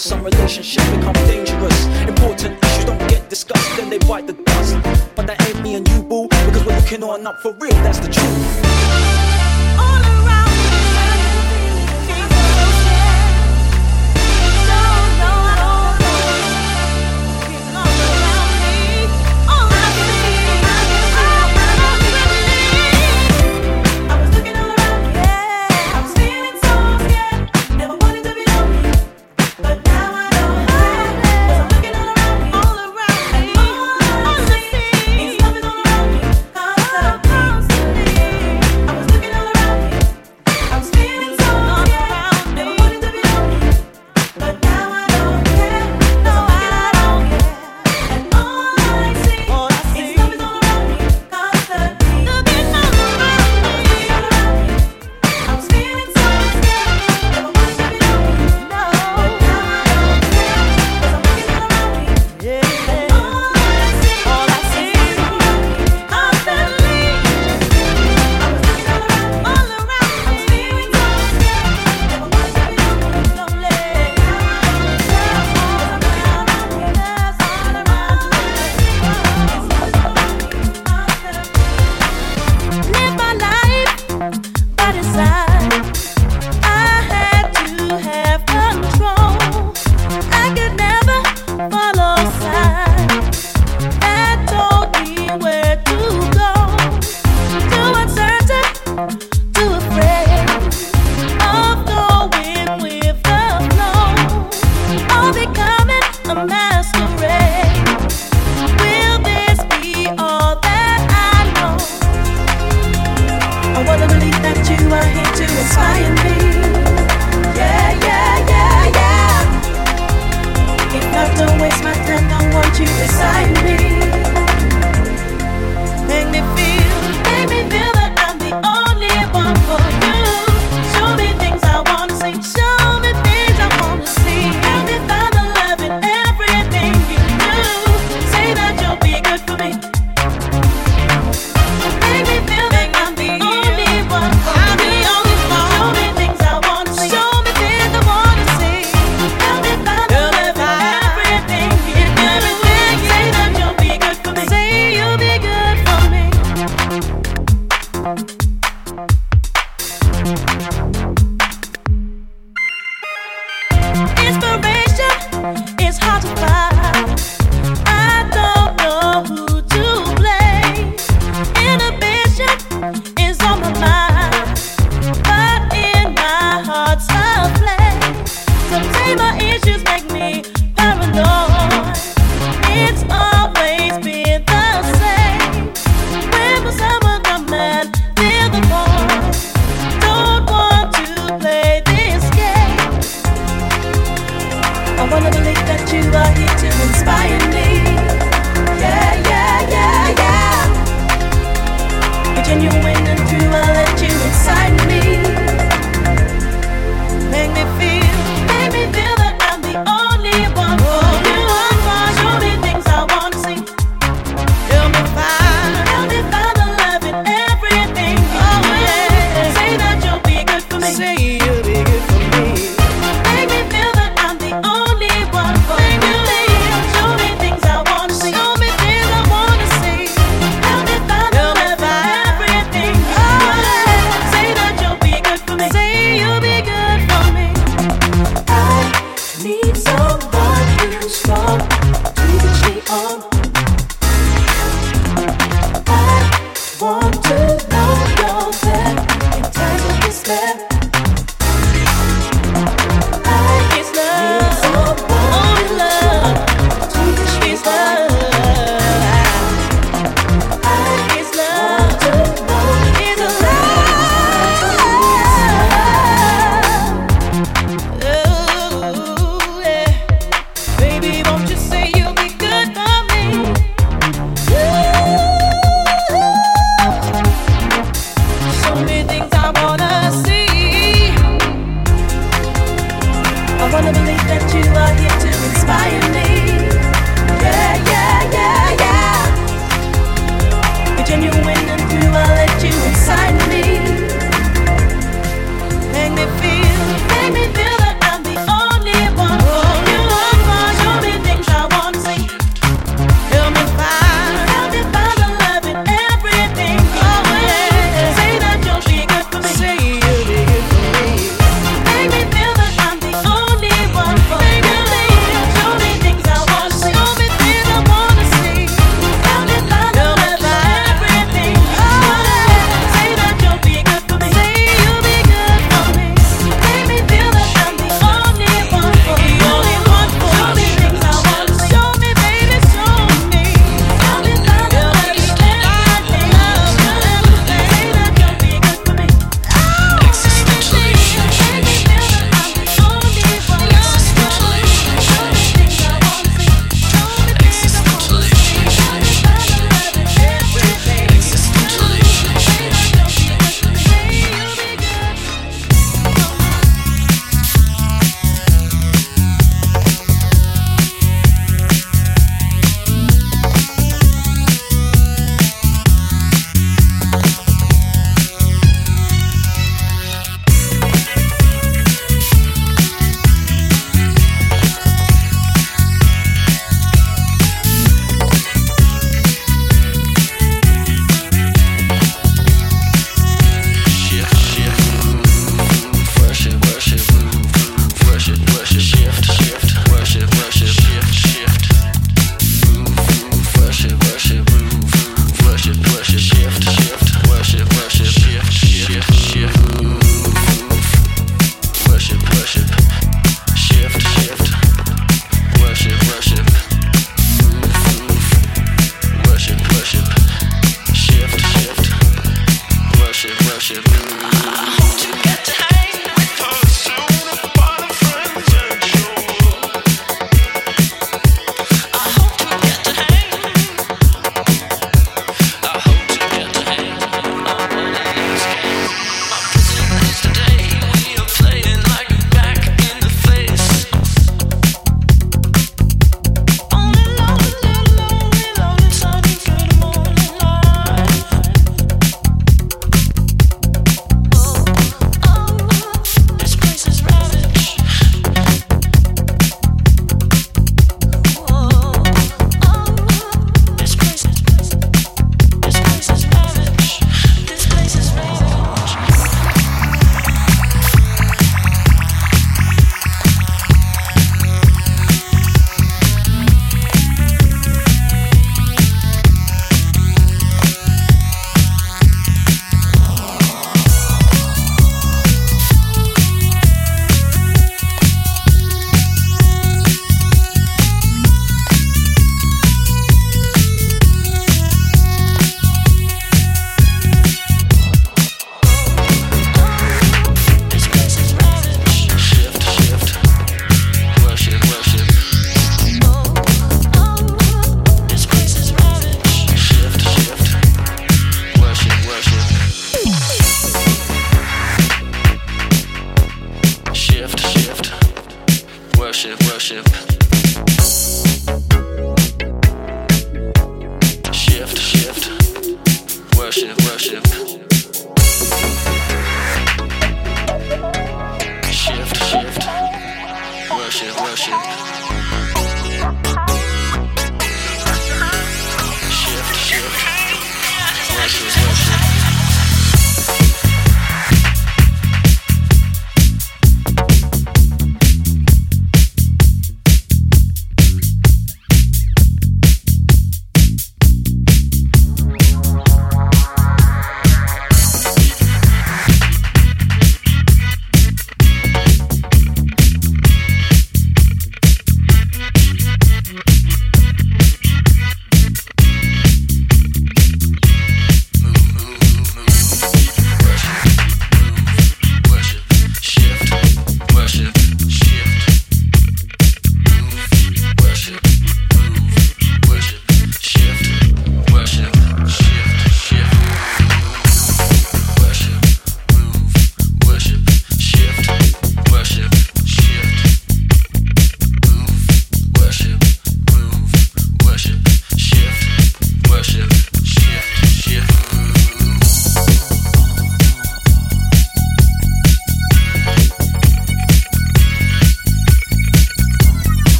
dangerous. Some relationships become dangerous. Important issues don't get discussed, then they bite the dust. But that ain't me and you, boo, because we're looking on up for real. That's the truth.